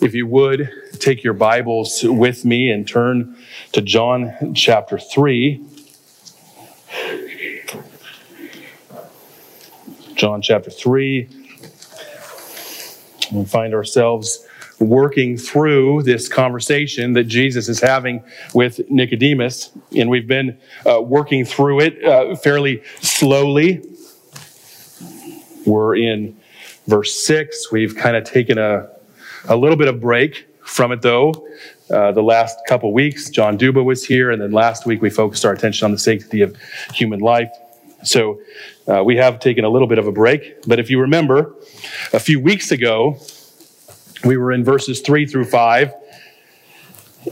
If you would take your Bibles with me and turn to John chapter 3. John chapter 3. We find ourselves working through this conversation that Jesus is having with Nicodemus, and we've been uh, working through it uh, fairly slowly. We're in verse 6. We've kind of taken a, a little bit of break from it, though. Uh, the last couple weeks, John Duba was here, and then last week we focused our attention on the sanctity of human life. So uh, we have taken a little bit of a break. But if you remember, a few weeks ago, we were in verses three through five.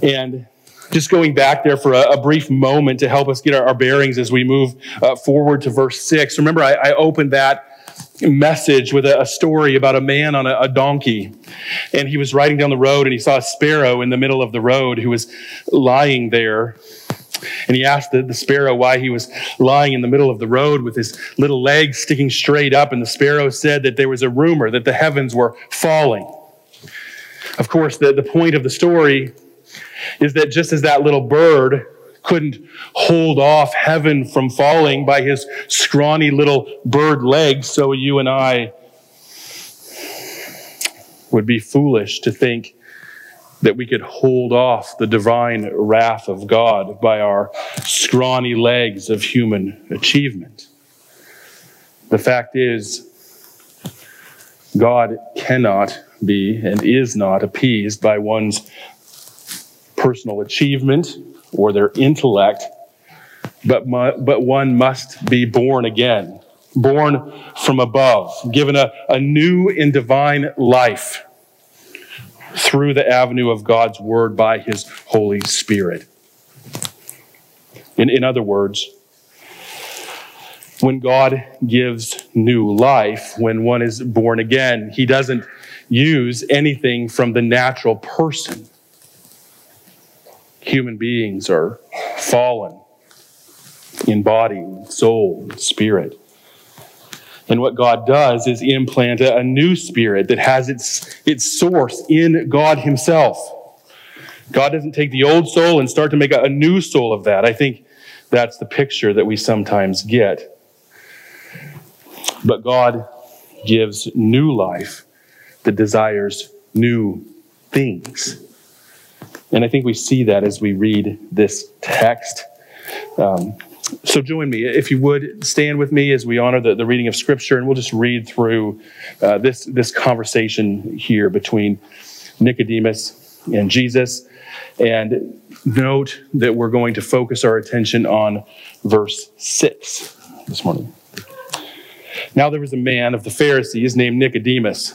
And just going back there for a, a brief moment to help us get our, our bearings as we move uh, forward to verse six. Remember, I, I opened that message with a, a, story about a man on a, a donkey. And he was riding down the road and he saw a sparrow in the middle of the road who was lying there. And he asked the, the, sparrow why he was lying in the middle of the road with his little legs sticking straight up. And the sparrow said that there was a rumor that the heavens were falling. Of course, the, the point of the story is that just as that little bird couldn't hold off heaven from falling by his scrawny little bird legs, so you and I would be foolish to think that we could hold off the divine wrath of God by our scrawny legs of human achievement. The fact is, God cannot be and is not appeased by one's personal achievement or their intellect, but, but one must be born again, born from above, given a, a new and divine life through the avenue of God's word by his Holy Spirit. In, in other words, when God gives new life, when one is born again, he doesn't use anything from the natural person. Human beings are fallen in body, soul, spirit. And what God does is implant a, new spirit that has its, its source in God Himself. God doesn't take the old soul and start to make a, a new soul of that. I think that's the picture that we sometimes get. But God gives new life that desires new things. And I think we see that as we read this text. Um, so join me, if you would, stand with me as we honor the, the reading of Scripture, and we'll just read through uh, this, this conversation here between Nicodemus and Jesus. And note that we're going to focus our attention on verse 6 this morning. Now there was a man of the Pharisees named Nicodemus,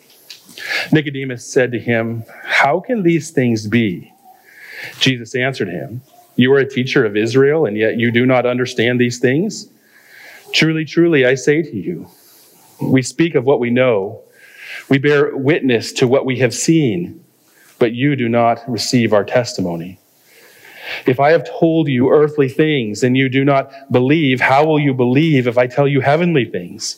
Nicodemus said to him, How can these things be? Jesus answered him, You are a teacher of Israel, and yet you do not understand these things? Truly, truly, I say to you, we speak of what we know, we bear witness to what we have seen, but you do not receive our testimony. If I have told you earthly things and you do not believe, how will you believe if I tell you heavenly things?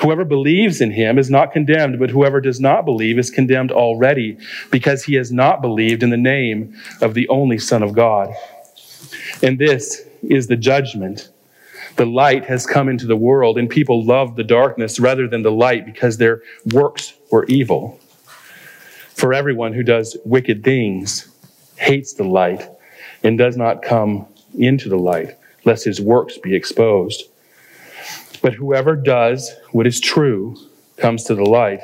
Whoever believes in him is not condemned, but whoever does not believe is condemned already, because he has not believed in the name of the only Son of God. And this is the judgment. The light has come into the world, and people loved the darkness rather than the light because their works were evil. For everyone who does wicked things hates the light and does not come into the light, lest his works be exposed. But whoever does what is true comes to the light,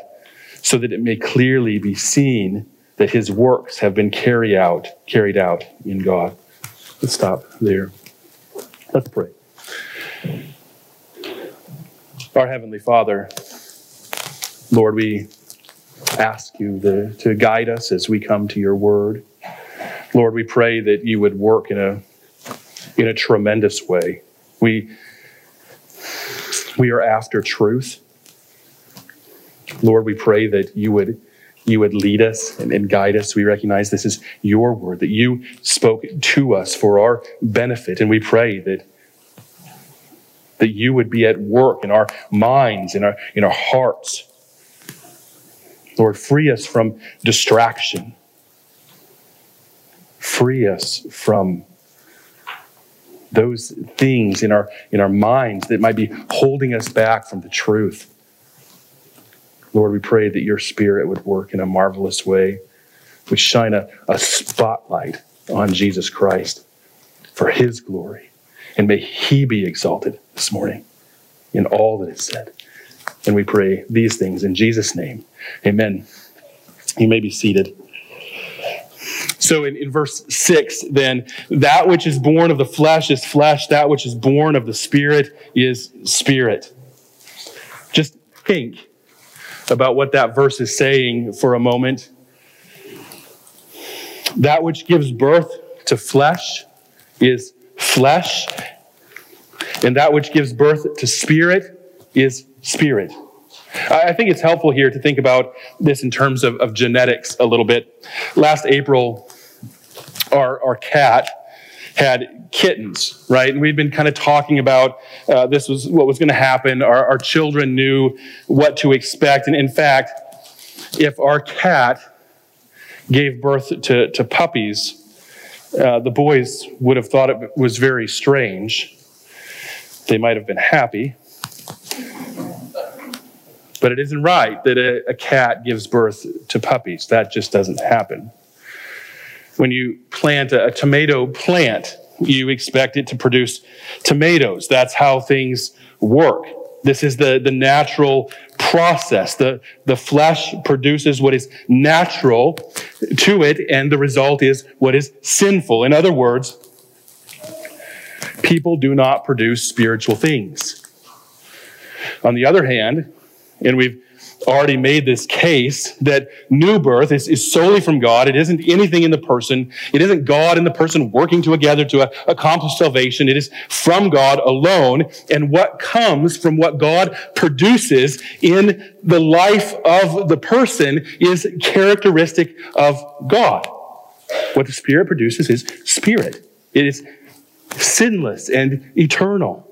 so that it may clearly be seen that his works have been carried out, carried out in God. Let's stop there. Let's pray. Our Heavenly Father, Lord, we ask you the, to guide us as we come to your word. Lord, we pray that you would work in a, in a tremendous way. We, we are after truth. Lord, we pray that you would, you would lead us and, and guide us. We recognize this is your word, that you spoke to us for our benefit. And we pray that, that you would be at work in our minds, in our, in our hearts. Lord, free us from distraction. Free us from those things in our, in our minds that might be holding us back from the truth. Lord, we pray that your spirit would work in a marvelous way, would shine a, a spotlight on Jesus Christ for his glory. And may he be exalted this morning in all that is said. And we pray these things in Jesus' name. Amen. You may be seated. So in, in verse 6, then, that which is born of the flesh is flesh, that which is born of the spirit is spirit. Just think about what that verse is saying for a moment. That which gives birth to flesh is flesh, and that which gives birth to spirit is spirit. I think it's helpful here to think about this in terms of, of genetics a little bit. Last April, our, our cat had kittens, right? And we'd been kind of talking about uh, this was what was going to happen. Our, our children knew what to expect. And in fact, if our cat gave birth to, to puppies, uh, the boys would have thought it was very strange. They might have been happy. But it isn't right that a, a cat gives birth to puppies. That just doesn't happen. When you plant a, a tomato plant, you expect it to produce tomatoes. That's how things work. This is the, the natural process. The, the flesh produces what is natural to it, and the result is what is sinful. In other words, people do not produce spiritual things. On the other hand, and we've already made this case that new birth is, is solely from God. It isn't anything in the person. It isn't God and the person working together to uh, accomplish salvation. It is from God alone. And what comes from what God produces in the life of the person is characteristic of God. What the Spirit produces is spirit. It is sinless and eternal.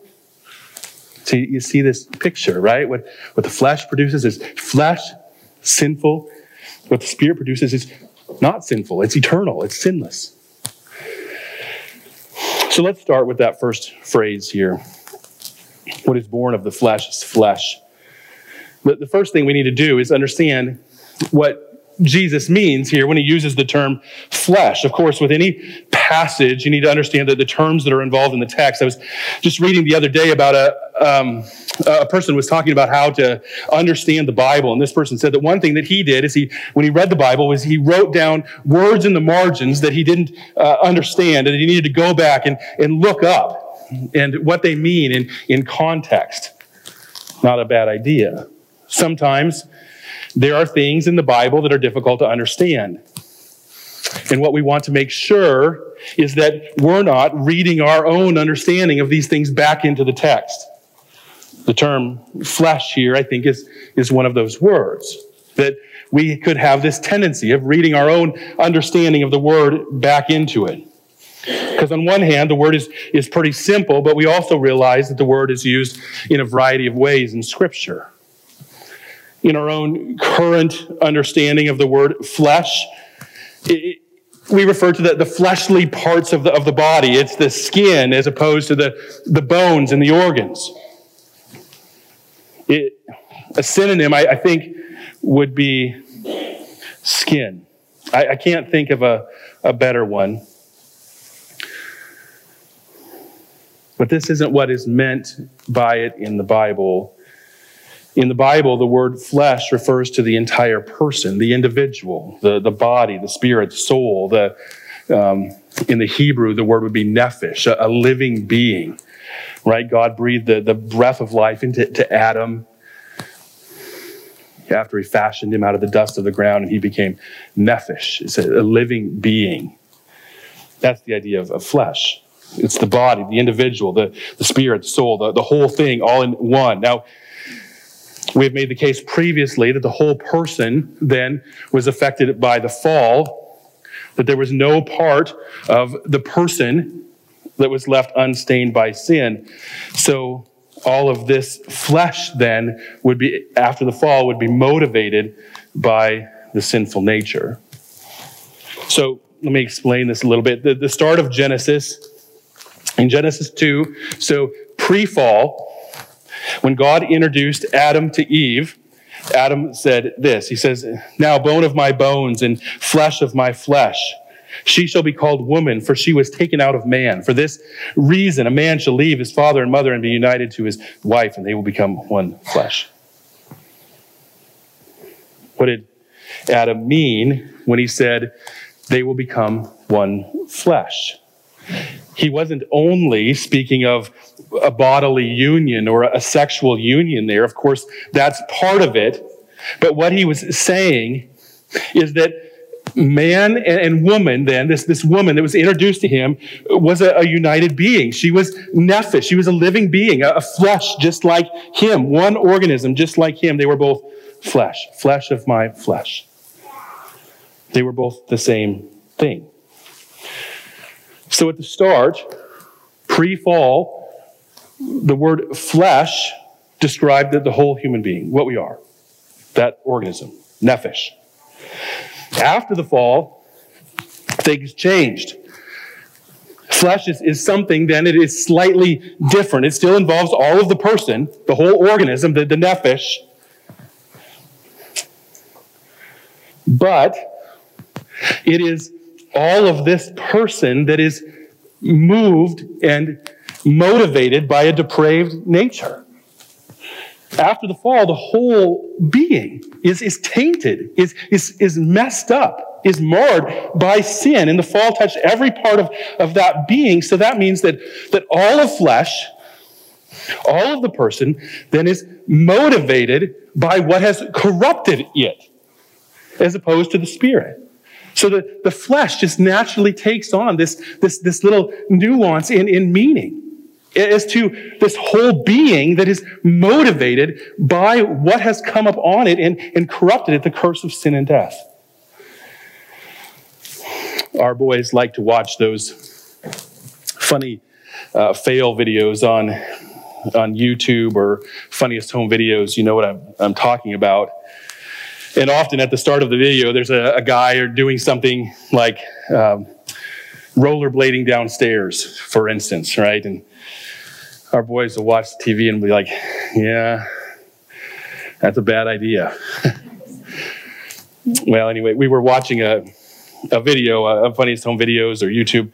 So you see this picture, right? What, what the flesh produces is flesh, sinful. What the Spirit produces is not sinful, it's eternal, it's sinless. So let's start with that first phrase here. What is born of the flesh is flesh. But the first thing we need to do is understand what Jesus means here when he uses the term flesh. Of course, with any passage, you need to understand that the terms that are involved in the text. I was just reading the other day about a, um, a person was talking about how to understand the Bible, and this person said that one thing that he did is he, when he read the Bible, was he wrote down words in the margins that he didn't uh, understand, and he needed to go back and, and look up and what they mean in, in context. Not a bad idea. Sometimes there are things in the Bible that are difficult to understand. And what we want to make sure is that we're not reading our own understanding of these things back into the text. The term flesh here, I think, is, is one of those words. that we could have this tendency of reading our own understanding of the word back into it. Because on one hand, the word is, is pretty simple, but we also realize that the word is used in a variety of ways in Scripture. In our own current understanding of the word flesh, it, we refer to the, the fleshly parts of the, of the body. It's the skin as opposed to the, the bones and the organs. It, a synonym, I, I, think, would be skin. I, I can't think of a, a better one. But this isn't what is meant by it in the Bible. In the Bible, the word flesh refers to the entire person, the individual, the, the body, the spirit, the soul. The, um, in the Hebrew, the word would be nephesh, a, a living being, right? God breathed the, the breath of life into to Adam after he fashioned him out of the dust of the ground and he became nephesh. It's a, a living being. That's the idea of, of flesh. It's the body, the individual, the, the spirit, the soul, the, the whole thing all in one. Now, we've made the case previously that the whole person then was affected by the fall, that there was no part of the person that was left unstained by sin. So all of this flesh then would be, after the fall, would be motivated by the sinful nature. So let me explain this a little bit. The, the start of Genesis in Genesis 2, so pre fall, when God introduced Adam to Eve, Adam said this He says, Now, bone of my bones and flesh of my flesh. She shall be called woman, for she was taken out of man. For this reason, a man shall leave his father and mother and be united to his wife, and they will become one flesh. What did Adam mean when he said they will become one flesh? he wasn't only speaking of a bodily union or a sexual union there. Of course, that's part of it. But what he was saying is that man and woman then this, this woman that was introduced to him was a, a united being. She was nephesh she was a living being a, a flesh just like him one organism just like him. They were both flesh flesh of my flesh. They were both the same thing. So at the start, pre fall, the word flesh described the whole human being, what we are, that organism, nephesh. After the fall, things changed. Flesh is, is something, then it is slightly different. It still involves all of the person, the whole organism, the, the nephesh. But it is all of this person that is moved and motivated by a depraved nature. After the fall, the whole being is, is tainted, is, is, is messed up, is marred by sin. And the fall touched every part of, of that being. So that means that, that all of flesh, all of the person, then is motivated by what has corrupted it, as opposed to the spirit. So the, the flesh just naturally takes on this, this, this little nuance in, in meaning as to this whole being that is motivated by what has come up on it and, and corrupted it, the curse of sin and death. Our boys like to watch those funny uh, fail videos on, on YouTube or funniest home videos. You know what I'm, I'm talking about. And often at the start of the video, there's a, a guy doing something like um, rollerblading downstairs, for instance, right? And our boys will watch the TV and be like, yeah, that's a bad idea. well, anyway, we were watching a, a video uh, of funniest home videos or YouTube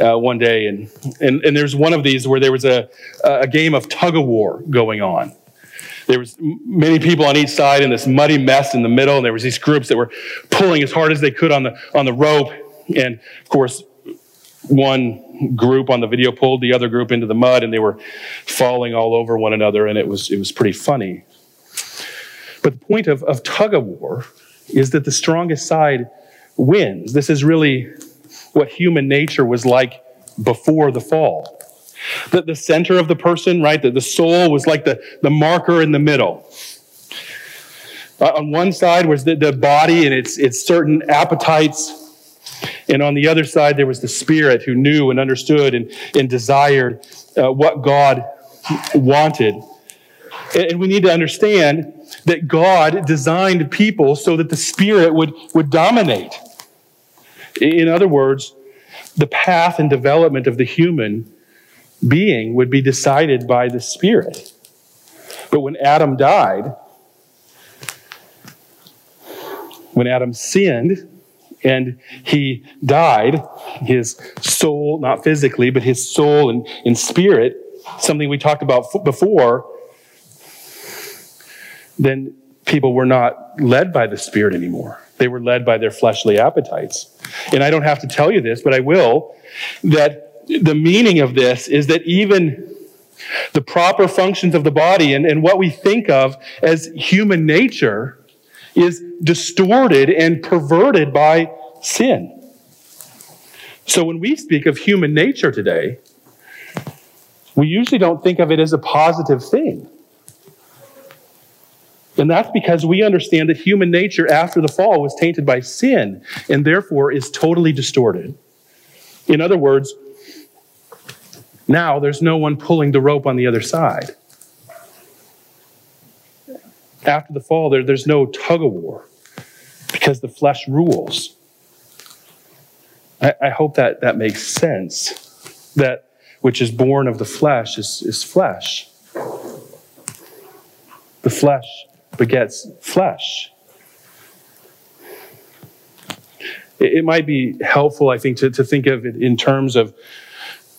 uh, one day, and, and and there's one of these where there was a a game of tug of war going on, there was many people on each side in this muddy mess in the middle, and there was these groups that were pulling as hard as they could on the on the rope. And of course, one group on the video pulled the other group into the mud, and they were falling all over one another, and it was it was pretty funny. But the point of, of tug of war is that the strongest side wins. This is really what human nature was like before the fall. The, the center of the person, right? The, the soul was like the, the marker in the middle. Uh, on one side was the, the body and its, its certain appetites. And on the other side, there was the spirit who knew and understood and, and desired uh, what God wanted. And, and we need to understand that God designed people so that the spirit would, would dominate. In other words, the path and development of the human being would be decided by the spirit. But when Adam died, when Adam sinned and he died, his soul, not physically, but his soul and, and spirit, something we talked about before, then people were not led by the Spirit anymore. They were led by their fleshly appetites. And I don't have to tell you this, but I will, that the meaning of this is that even the proper functions of the body and, and what we think of as human nature is distorted and perverted by sin. So when we speak of human nature today, we usually don't think of it as a positive thing. And that's because we understand that human nature after the fall was tainted by sin and therefore is totally distorted. In other words, now there's no one pulling the rope on the other side. After the fall, there, there's no tug of war because the flesh rules. I, I hope that that makes sense. That which is born of the flesh is, is flesh. The flesh begets flesh. It, it might be helpful, I think, to, to think of it in terms of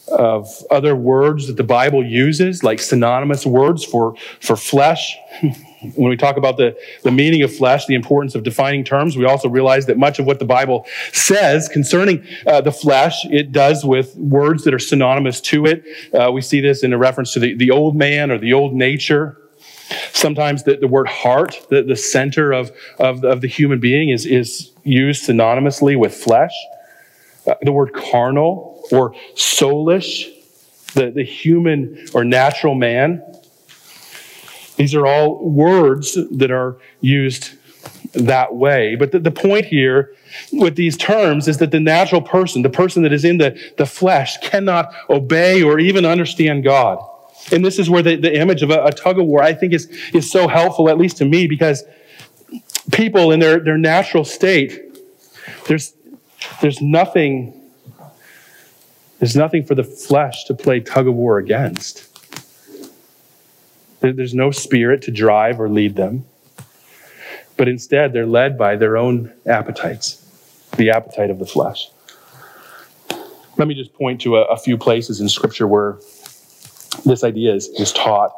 of other words that the Bible uses, like synonymous words for, for flesh. when we talk about the, the meaning of flesh, the importance of defining terms, we also realize that much of what the Bible says concerning uh, the flesh, it does with words that are synonymous to it. Uh, we see this in a reference to the, the old man or the old nature. Sometimes the, the word heart, the, the center of, of, of the human being, is, is used synonymously with flesh. Uh, the word carnal or soulish, the, the human or natural man. These are all words that are used that way. But the, the point here with these terms is that the natural person, the person that is in the, the flesh, cannot obey or even understand God. And this is where the, the image of a, a tug of war, I think, is, is so helpful, at least to me, because people in their, their natural state, there's, there's nothing there's nothing for the flesh to play tug of war against. There's no spirit to drive or lead them. But instead, they're led by their own appetites, the appetite of the flesh. Let me just point to a, a few places in Scripture where this idea is, taught.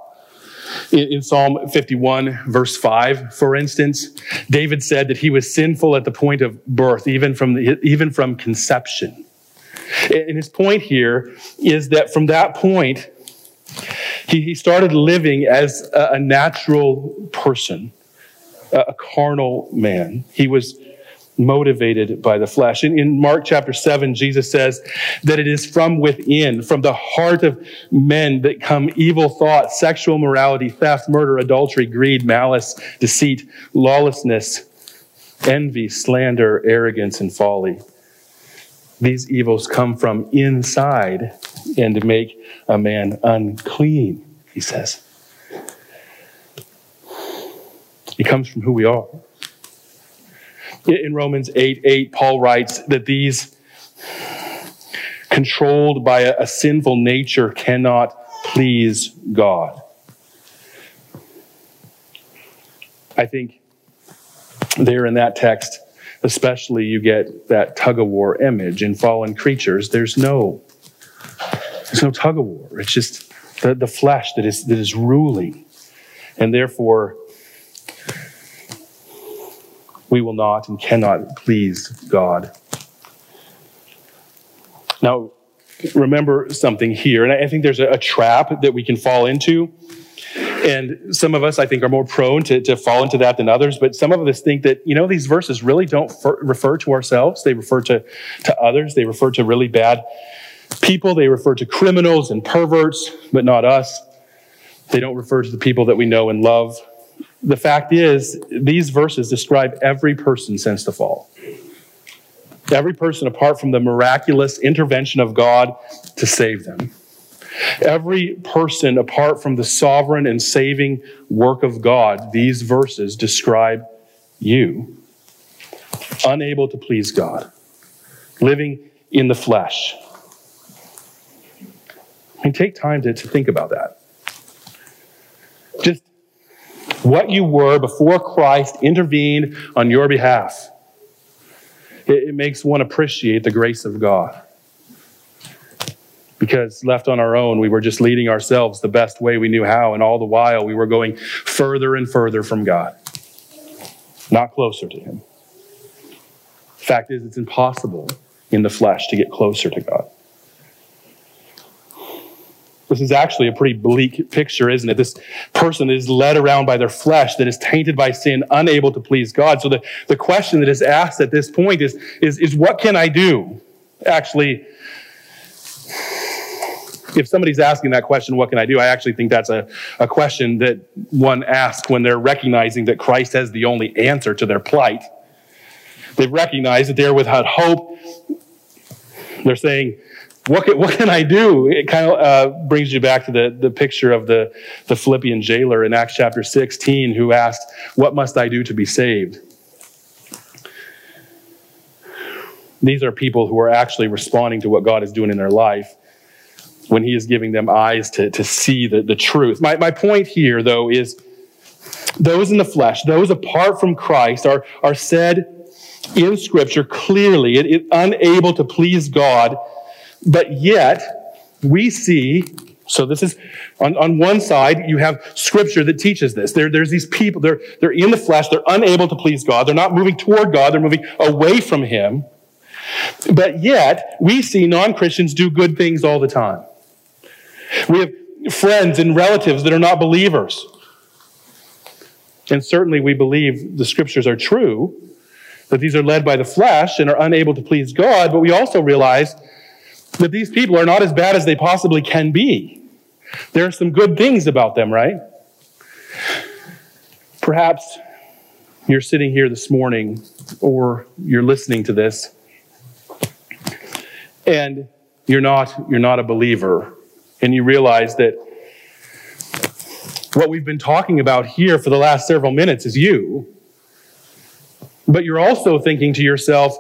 In, in Psalm 51, verse 5, for instance, David said that he was sinful at the point of birth, even from, the, even from conception. And his point here is that from that point, he, he started living as a, a natural person, a, a carnal man. He was motivated by the flesh. In, in Mark chapter 7, Jesus says that it is from within, from the heart of men that come evil thoughts, sexual morality, theft, murder, adultery, greed, malice, deceit, lawlessness, envy, slander, arrogance, and folly. These evils come from inside and to make a man unclean, he says. It comes from who we are. In Romans 8 8, Paul writes that these controlled by a, a sinful nature cannot please God. I think there in that text, especially you get that tug of war image in fallen creatures. There's no, there's no tug of war. It's just the, the flesh that is, that is ruling. And therefore, we will not and cannot please God. Now, remember something here, and I think there's a, a trap that we can fall into. And some of us, I think, are more prone to, to fall into that than others. But some of us think that, you know, these verses really don't fer- refer to ourselves. They refer to, to others. They refer to really bad people. They refer to criminals and perverts, but not us. They don't refer to the people that we know and love the fact is, these verses describe every person since the fall. Every person apart from the miraculous intervention of God to save them. Every person apart from the sovereign and saving work of God, these verses describe you. Unable to please God, living in the flesh. Mean, take time to, to think about that. Just what you were before Christ intervened on your behalf. It, it makes one appreciate the grace of God. Because left on our own, we were just leading ourselves the best way we knew how, and all the while we were going further and further from God, not closer to Him. Fact is, it's impossible in the flesh to get closer to God. This is actually a pretty bleak picture, isn't it? This person is led around by their flesh that is tainted by sin, unable to please God. So the, the question that is asked at this point is, is, is what can I do? Actually, if somebody's asking that question, what can I do? I actually think that's a, a question that one asks when they're recognizing that Christ has the only answer to their plight. They've recognized that they're without hope. They're saying, what can, what can I do? It kind of uh, brings you back to the, the picture of the, the Philippian jailer in Acts chapter 16 who asked, What must I do to be saved? These are people who are actually responding to what God is doing in their life when He is giving them eyes to, to see the, the truth. My, my point here, though, is those in the flesh, those apart from Christ, are, are said in Scripture clearly, it, it, unable to please God but yet, we see, so this is on, on one side, you have scripture that teaches this. There, there's these people, they're, they're in the flesh, they're unable to please God, they're not moving toward God, they're moving away from Him. But yet, we see non Christians do good things all the time. We have friends and relatives that are not believers. And certainly we believe the scriptures are true, that these are led by the flesh and are unable to please God, but we also realize that these people are not as bad as they possibly can be. There are some good things about them, right? Perhaps you're sitting here this morning or you're listening to this and you're not you're not a believer and you realize that what we've been talking about here for the last several minutes is you but you're also thinking to yourself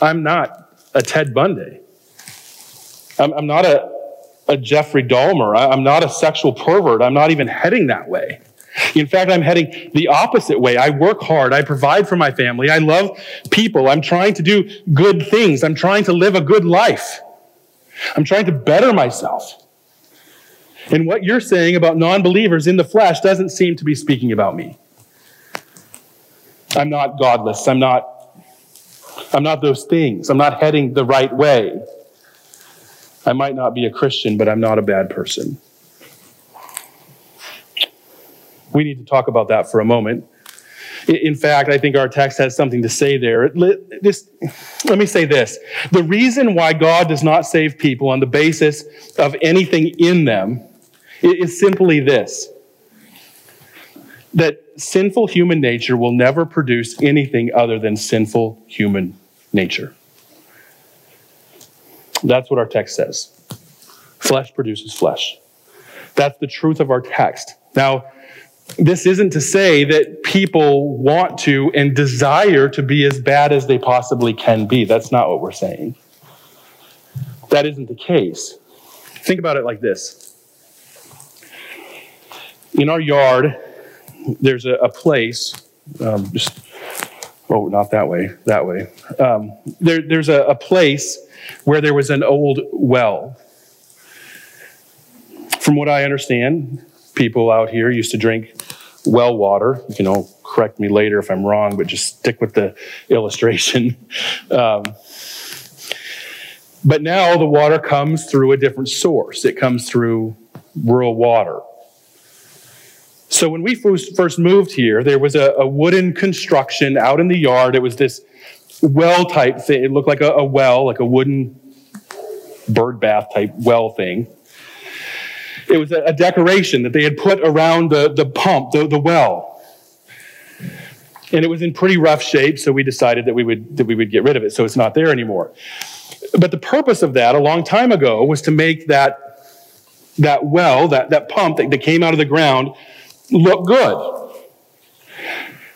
i'm not a ted bundy I'm, I'm not a, a Jeffrey Dahmer. I'm not a sexual pervert. I'm not even heading that way. In fact, I'm heading the opposite way. I work hard. I provide for my family. I love people. I'm trying to do good things. I'm trying to live a good life. I'm trying to better myself. And what you're saying about non believers in the flesh doesn't seem to be speaking about me. I'm not godless. I'm not, I'm not those things. I'm not heading the right way. I might not be a Christian, but I'm not a bad person. We need to talk about that for a moment. In fact, I think our text has something to say there. This, let me say this. The reason why God does not save people on the basis of anything in them is simply this that sinful human nature will never produce anything other than sinful human nature. That's what our text says. Flesh produces flesh. That's the truth of our text. Now, this isn't to say that people want to and desire to be as bad as they possibly can be. That's not what we're saying. That isn't the case. Think about it like this in our yard, there's a, a place, um, just, oh, not that way, that way. Um, there, there's a, a place where there was an old well. From what I understand, people out here used to drink well water. You know, correct me later if I'm wrong, but just stick with the illustration. Um, but now the water comes through a different source. It comes through rural water. So when we first moved here, there was a, a wooden construction out in the yard. It was this well type thing. It looked like a, a well, like a wooden bird bath type well thing. It was a, a, decoration that they had put around the, the pump, the, the well. And it was in pretty rough shape, so we decided that we would, that we would get rid of it, so it's not there anymore. But the purpose of that a long time ago was to make that, that well, that, that pump that, that came out of the ground, look good.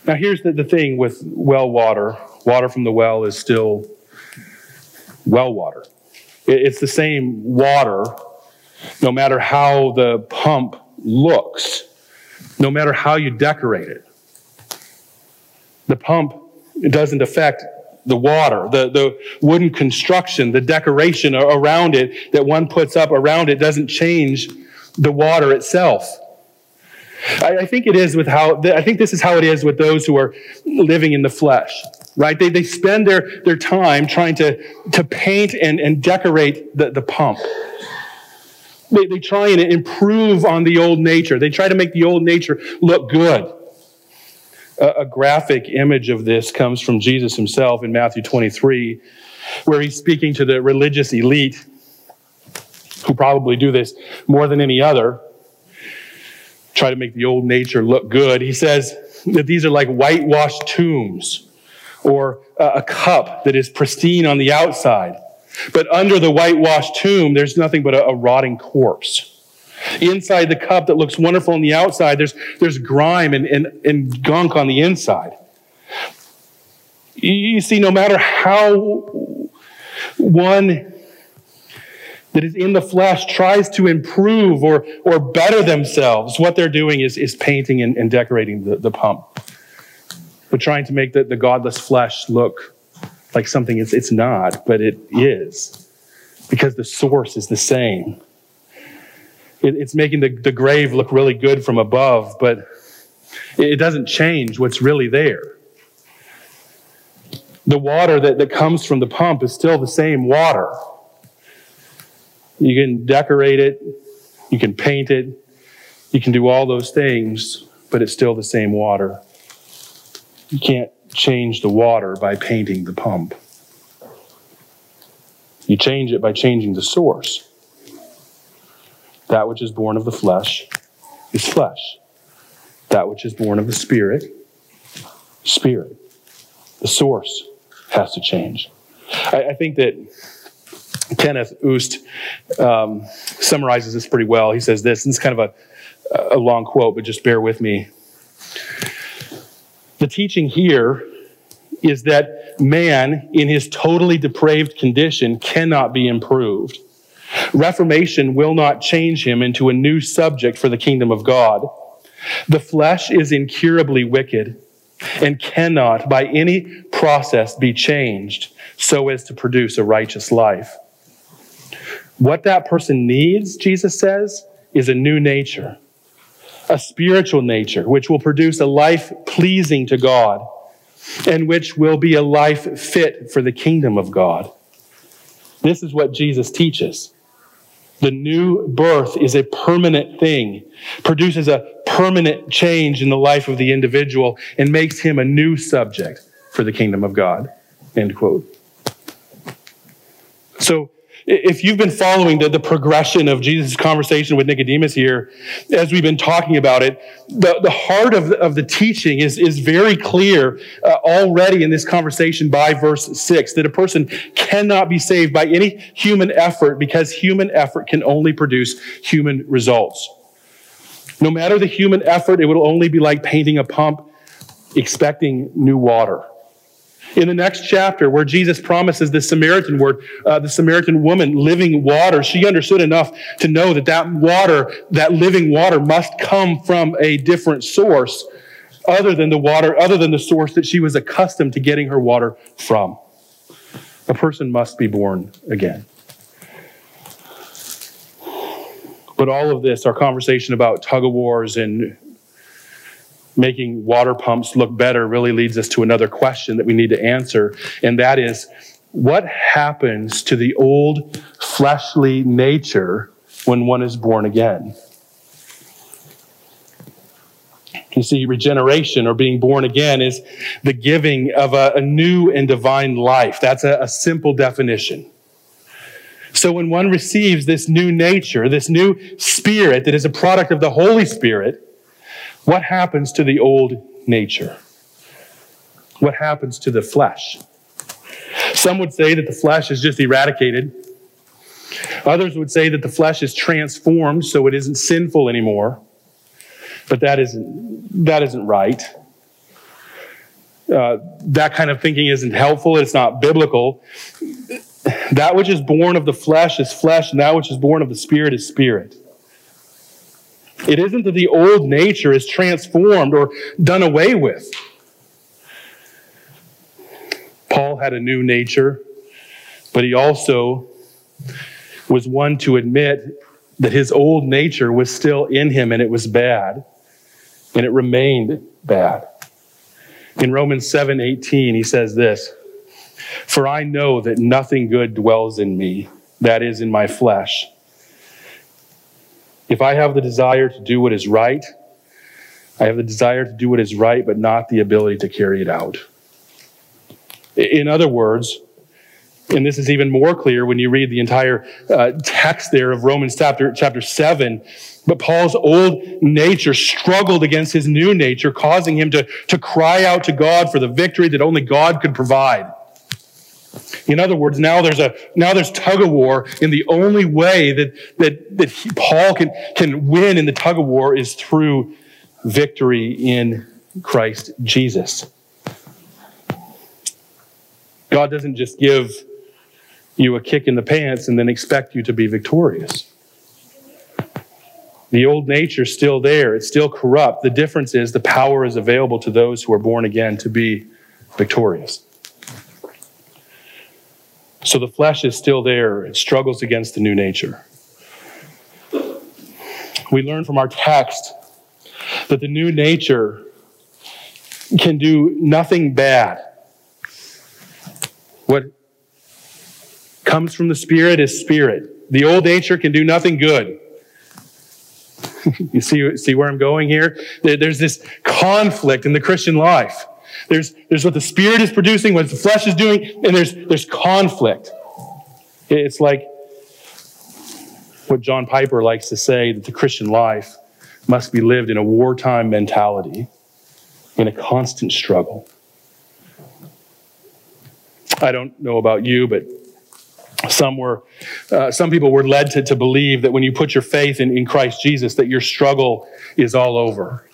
Now, here's the, the thing with well water water from the well is still well water. It's the same water, no matter how the pump looks, no matter how you decorate it. The pump doesn't affect the water, the, the wooden construction, the decoration around it that one puts up around it doesn't change the water itself. I, I think it is with how, I think this is how it is with those who are living in the flesh, right? They, they spend their, their time trying to, to paint and, and decorate the, the pump. They, they try and improve on the old nature. They try to make the old nature look good. A, a graphic image of this comes from Jesus himself in Matthew 23, where he's speaking to the religious elite who probably do this more than any other try to make the old nature look good. He says that these are like whitewashed tombs or a cup that is pristine on the outside. But under the whitewashed tomb, there's nothing but a, a rotting corpse. Inside the cup that looks wonderful on the outside, there's, there's grime and, and, and gunk on the inside. You see, no matter how one that is in the flesh tries to improve or, or better themselves, what they're doing is, is painting and, and decorating the, the pump. But trying to make the, the godless flesh look like something it's, it's not, but it is. Because the source is the same. It, it's making the, the grave look really good from above, but it doesn't change what's really there. The water that, that comes from the pump is still the same water. You can decorate it, you can paint it, you can do all those things, but it's still the same water. You can't change the water by painting the pump. You change it by changing the source. That which is born of the flesh is flesh. That which is born of the spirit, spirit. The source has to change. I, I think that Kenneth Wuest um, summarizes this pretty well. He says this, and it's kind of a, a long quote, but just bear with me. The teaching here is that man, in his totally depraved condition, cannot be improved. Reformation will not change him into a new subject for the kingdom of God. The flesh is incurably wicked and cannot, by any process, be changed so as to produce a righteous life. What that person needs, Jesus says, is a new nature, a spiritual nature, which will produce a life pleasing to God and which will be a life fit for the kingdom of God. This is what Jesus teaches. The new birth is a permanent thing, produces a permanent change in the life of the individual, and makes him a new subject for the kingdom of God. End quote. So, if you've been following the, the progression of Jesus' conversation with Nicodemus here, as we've been talking about it, the, the heart of the, of the teaching is, is very clear uh, already in this conversation by verse 6 that a person cannot be saved by any human effort because human effort can only produce human results. No matter the human effort, it will only be like painting a pump expecting new water. In the next chapter, where Jesus promises the Samaritan word, uh, the Samaritan woman, living water, she understood enough to know that that water, that living water, must come from a different source other than the water, other than the source that she was accustomed to getting her water from. A person must be born again. But all of this, our conversation about tug of wars and making water pumps look better really leads us to another question that we need to answer, and that is what happens to the old fleshly nature when one is born again? You see, regeneration or being born again is the giving of a, a new and divine life. That's a, a simple definition. So when one receives this new nature, this new spirit that is a product of the Holy Spirit, what happens to the old nature? what happens to the flesh. Some would say that the flesh is just eradicated. Others would say that the flesh is transformed so it isn't sinful anymore. But that isn't, that isn't right. Uh, that kind of thinking isn't helpful. It's not biblical. That which is born of the flesh is flesh, and that which is born of the spirit is spirit. It isn't that the old nature is transformed or done away with. Paul had a new nature, but he also was one to admit that his old nature was still in him and it was bad, and it remained bad. In Romans 7 18, he says this For I know that nothing good dwells in me, that is, in my flesh. If I have the desire to do what is right, I have the desire to do what is right, but not the ability to carry it out. In other words, and this is even more clear when you read the entire uh, text there of Romans chapter, chapter 7. But Paul's old nature struggled against his new nature, causing him to, to cry out to God for the victory that only God could provide. In other words, now there's a now there's tug of war, and the only way that that that he, Paul can can win in the tug of war is through victory in Christ Jesus. God doesn't just give you a kick in the pants and then expect you to be victorious. The old nature's still there, it's still corrupt. The difference is the power is available to those who are born again to be victorious. So the flesh is still there, it struggles against the new nature. We learn from our text that the new nature can do nothing bad. What comes from the Spirit is spirit. The old nature can do nothing good. you see, see where I'm going here? There's this conflict in the Christian life. There's, there's what the Spirit is producing, what the flesh is doing, and there's, there's conflict. It's like what John Piper likes to say that the Christian life must be lived in a wartime mentality, in a constant struggle. I don't know about you, but some were, uh, some people were led to, to believe that when you put your faith in, in Christ Jesus, that your struggle is all over.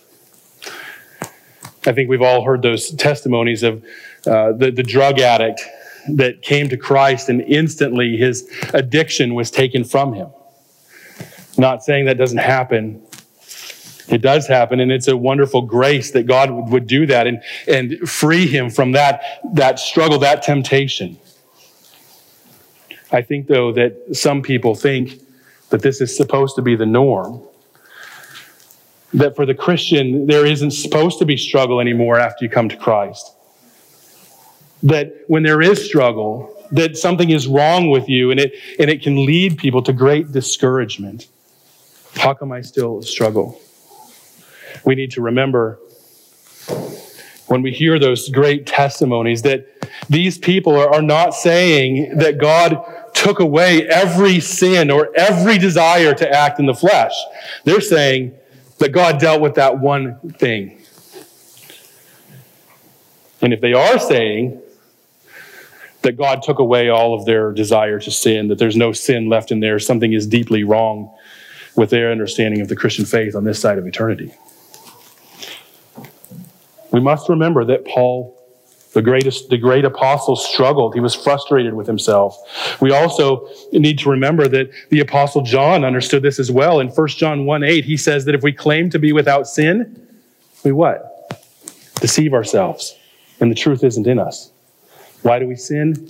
I think we've all heard those testimonies of uh, the, the drug addict that came to Christ and instantly his addiction was taken from him. Not saying that doesn't happen. It does happen, and it's a wonderful grace that God would, would do that and, and free him from that, that struggle, that temptation. I think, though, that some people think that this is supposed to be the norm. That for the Christian, there isn't supposed to be struggle anymore after you come to Christ. That when there is struggle, that something is wrong with you and it, and it can lead people to great discouragement. How come I still struggle? We need to remember when we hear those great testimonies that these people are, are not saying that God took away every sin or every desire to act in the flesh. They're saying that God dealt with that one thing. And if they are saying that God took away all of their desire to sin, that there's no sin left in there, something is deeply wrong with their understanding of the Christian faith on this side of eternity. We must remember that Paul the greatest, the great apostle struggled. He was frustrated with himself. We also need to remember that the apostle John understood this as well. In 1 John 1 8, he says that if we claim to be without sin, we what? Deceive ourselves. And the truth isn't in us. Why do we sin?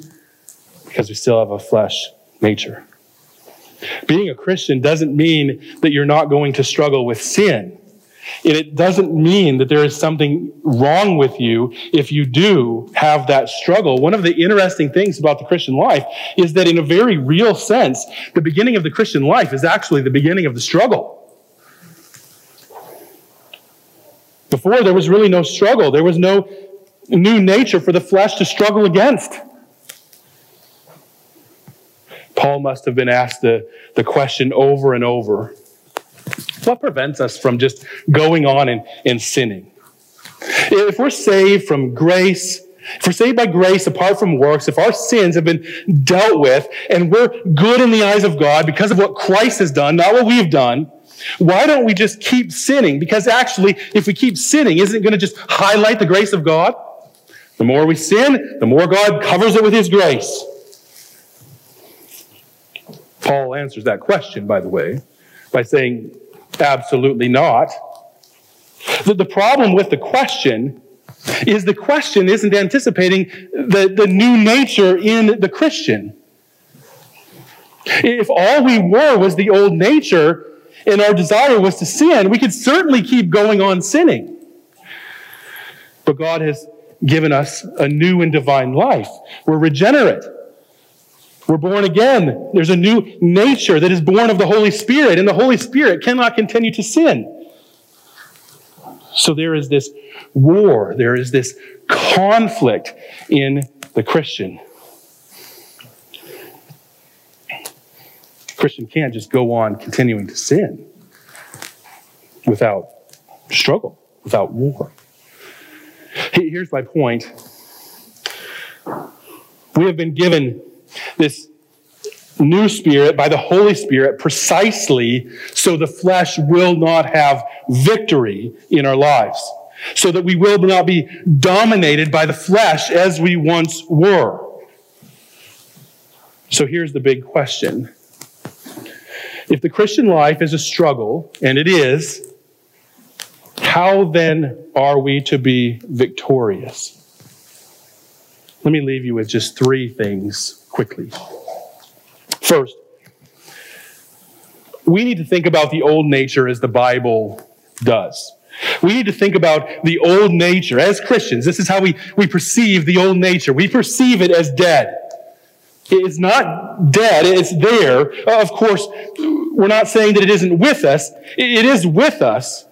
Because we still have a flesh nature. Being a Christian doesn't mean that you're not going to struggle with sin. And it doesn't mean that there is something wrong with you if you do have that struggle. One of the interesting things about the Christian life is that in a very real sense, the beginning of the Christian life is actually the beginning of the struggle. Before, there was really no struggle. There was no new nature for the flesh to struggle against. Paul must have been asked the, the question over and over what prevents us from just going on and, and sinning? If we're saved from grace If we're saved by grace apart from works, if our sins have been dealt with and we're good in the eyes of God because of what Christ has done, not what we've done, why don't we just keep sinning? Because actually, if we keep sinning, isn't it going to just highlight the grace of God? The more we sin, the more God covers it with His grace. Paul answers that question, by the way, by saying, absolutely not. The, the problem with the question is the question isn't anticipating the, the new nature in the Christian. If all we were was the old nature and our desire was to sin, we could certainly keep going on sinning. But God has given us a new and divine life. We're regenerate. We're born again. There's a new nature that is born of the Holy Spirit, and the Holy Spirit cannot continue to sin. So there is this war, there is this conflict in the Christian. Christian can't just go on continuing to sin without struggle, without war. Here's my point. We have been given this new spirit by the Holy Spirit precisely so the flesh will not have victory in our lives, so that we will not be dominated by the flesh as we once were. So here's the big question. If the Christian life is a struggle, and it is, how then are we to be victorious? Let me leave you with just three things quickly. First, we need to think about the old nature as the Bible does. We need to think about the old nature as Christians. This is how we, we perceive the old nature. We perceive it as dead. It's not dead, it's there. Of course, we're not saying that it isn't with us, it is with us.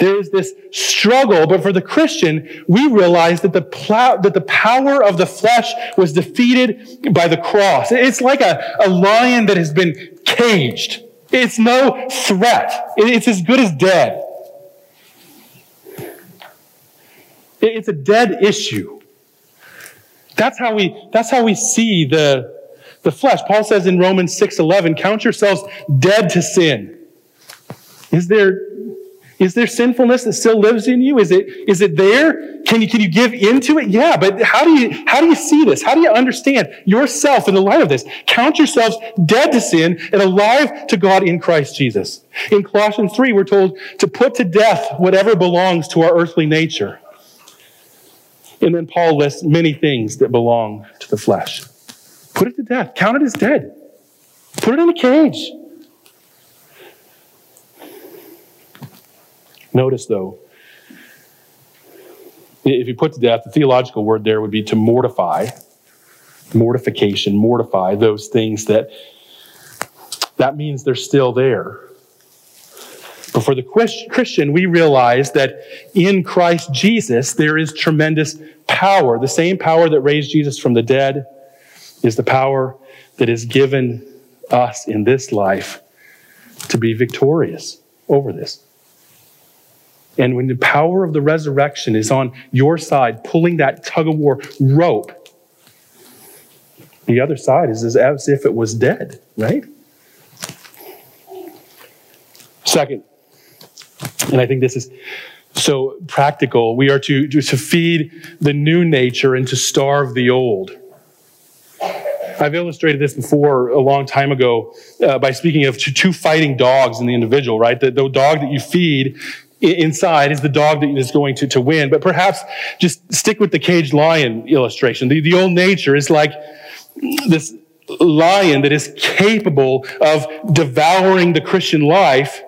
There is this struggle, but for the Christian, we realize that the, plow, that the power of the flesh was defeated by the cross. It's like a, a lion that has been caged. It's no threat. It's as good as dead. It's a dead issue. That's how we, that's how we see the, the flesh. Paul says in Romans 6:11, count yourselves dead to sin. Is there is there sinfulness that still lives in you? Is it, is it there? Can you, can you give into it? Yeah, but how do you, how do you see this? How do you understand yourself in the light of this? Count yourselves dead to sin and alive to God in Christ Jesus. In Colossians 3, we're told to put to death whatever belongs to our earthly nature. And then Paul lists many things that belong to the flesh. Put it to death. Count it as dead. Put it in a cage. Notice, though, if you put to death, the theological word there would be to mortify, mortification, mortify those things that that means they're still there. But for the Christian, we realize that in Christ Jesus, there is tremendous power. The same power that raised Jesus from the dead is the power that is given us in this life to be victorious over this. And when the power of the resurrection is on your side, pulling that tug of war rope, the other side is as if it was dead, right? Second, and I think this is so practical, we are to, to feed the new nature and to starve the old. I've illustrated this before a long time ago uh, by speaking of two fighting dogs in the individual, right? The, the dog that you feed inside is the dog that is going to, to win. But perhaps just stick with the caged lion illustration. The, the old nature is like this lion that is capable of devouring the Christian life.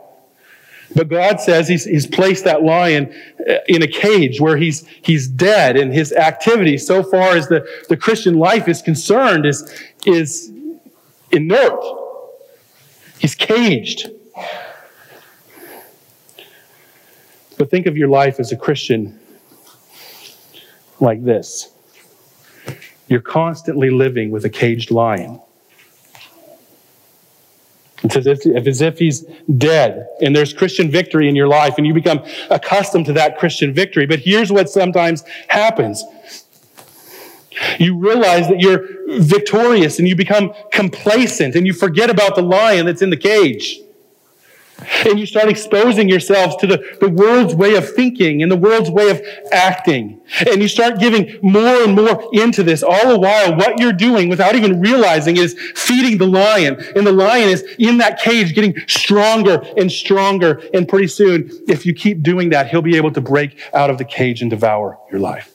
But God says he's, he's placed that lion uh, in a cage where he's, he's dead and his activity so far as the, the Christian life is concerned is, is inert. He's caged. But think of your life as a Christian like this you're constantly living with a caged lion. It's as if, as if he's dead and there's Christian victory in your life and you become accustomed to that Christian victory. But here's what sometimes happens. You realize that you're victorious and you become complacent and you forget about the lion that's in the cage. And you start exposing yourselves to the, the world's way of thinking and the world's way of acting. And you start giving more and more into this. All the while, what you're doing without even realizing is feeding the lion. And the lion is in that cage getting stronger and stronger. And pretty soon, if you keep doing that, he'll be able to break out of the cage and devour your life.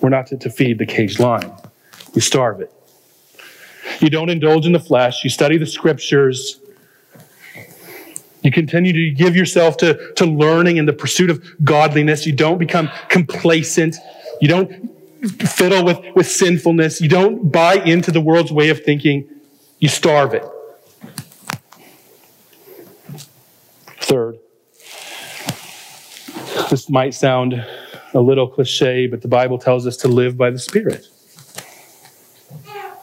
We're not to, to feed the caged lion. We starve it. You don't indulge in the flesh. You study the scriptures. You continue to give yourself to, to learning and the pursuit of godliness. You don't become complacent. You don't fiddle with, with sinfulness. You don't buy into the world's way of thinking. You starve it. Third, this might sound a little cliche, but the Bible tells us to live by the Spirit.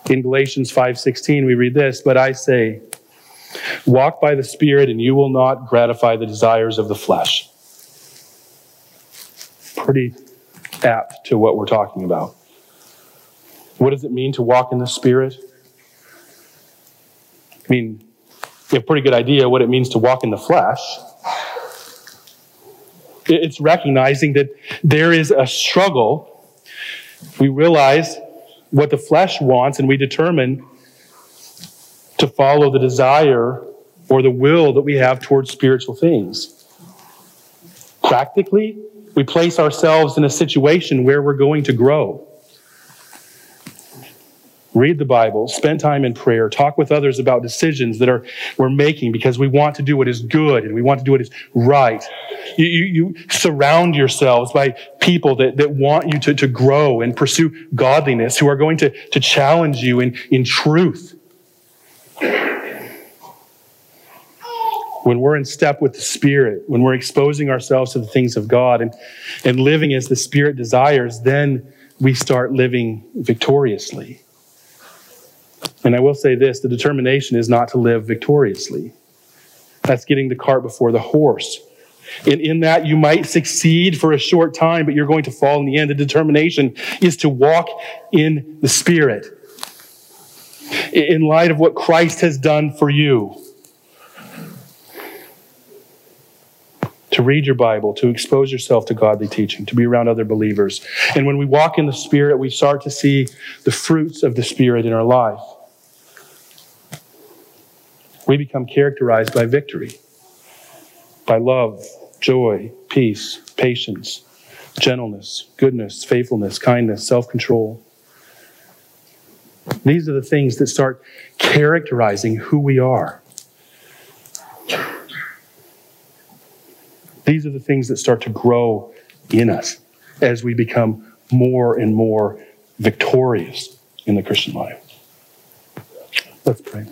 In Galatians 5:16 we read this, but I say, walk by the Spirit and you will not gratify the desires of the flesh. Pretty apt to what we're talking about. What does it mean to walk in the Spirit? I mean, you have a pretty good idea what it means to walk in the flesh. It's recognizing that there is a struggle. We realize what the flesh wants, and we determine to follow the desire or the will that we have towards spiritual things. Practically, we place ourselves in a situation where we're going to grow. Read the Bible, spend time in prayer, talk with others about decisions that are we're making because we want to do what is good and we want to do what is right. You, you, you surround yourselves by people that, that want you to, to grow and pursue godliness, who are going to, to challenge you in, in truth. When we're in step with the Spirit, when we're exposing ourselves to the things of God and, and living as the Spirit desires, then we start living victoriously. And I will say this the determination is not to live victoriously. That's getting the cart before the horse. And in that, you might succeed for a short time, but you're going to fall in the end. The determination is to walk in the Spirit in light of what Christ has done for you. To read your Bible, to expose yourself to godly teaching, to be around other believers. And when we walk in the Spirit, we start to see the fruits of the Spirit in our life we become characterized by victory, by love, joy, peace, patience, gentleness, goodness, faithfulness, kindness, self control. These are the things that start characterizing who we are. These are the things that start to grow in us as we become more and more victorious in the Christian life. Let's pray.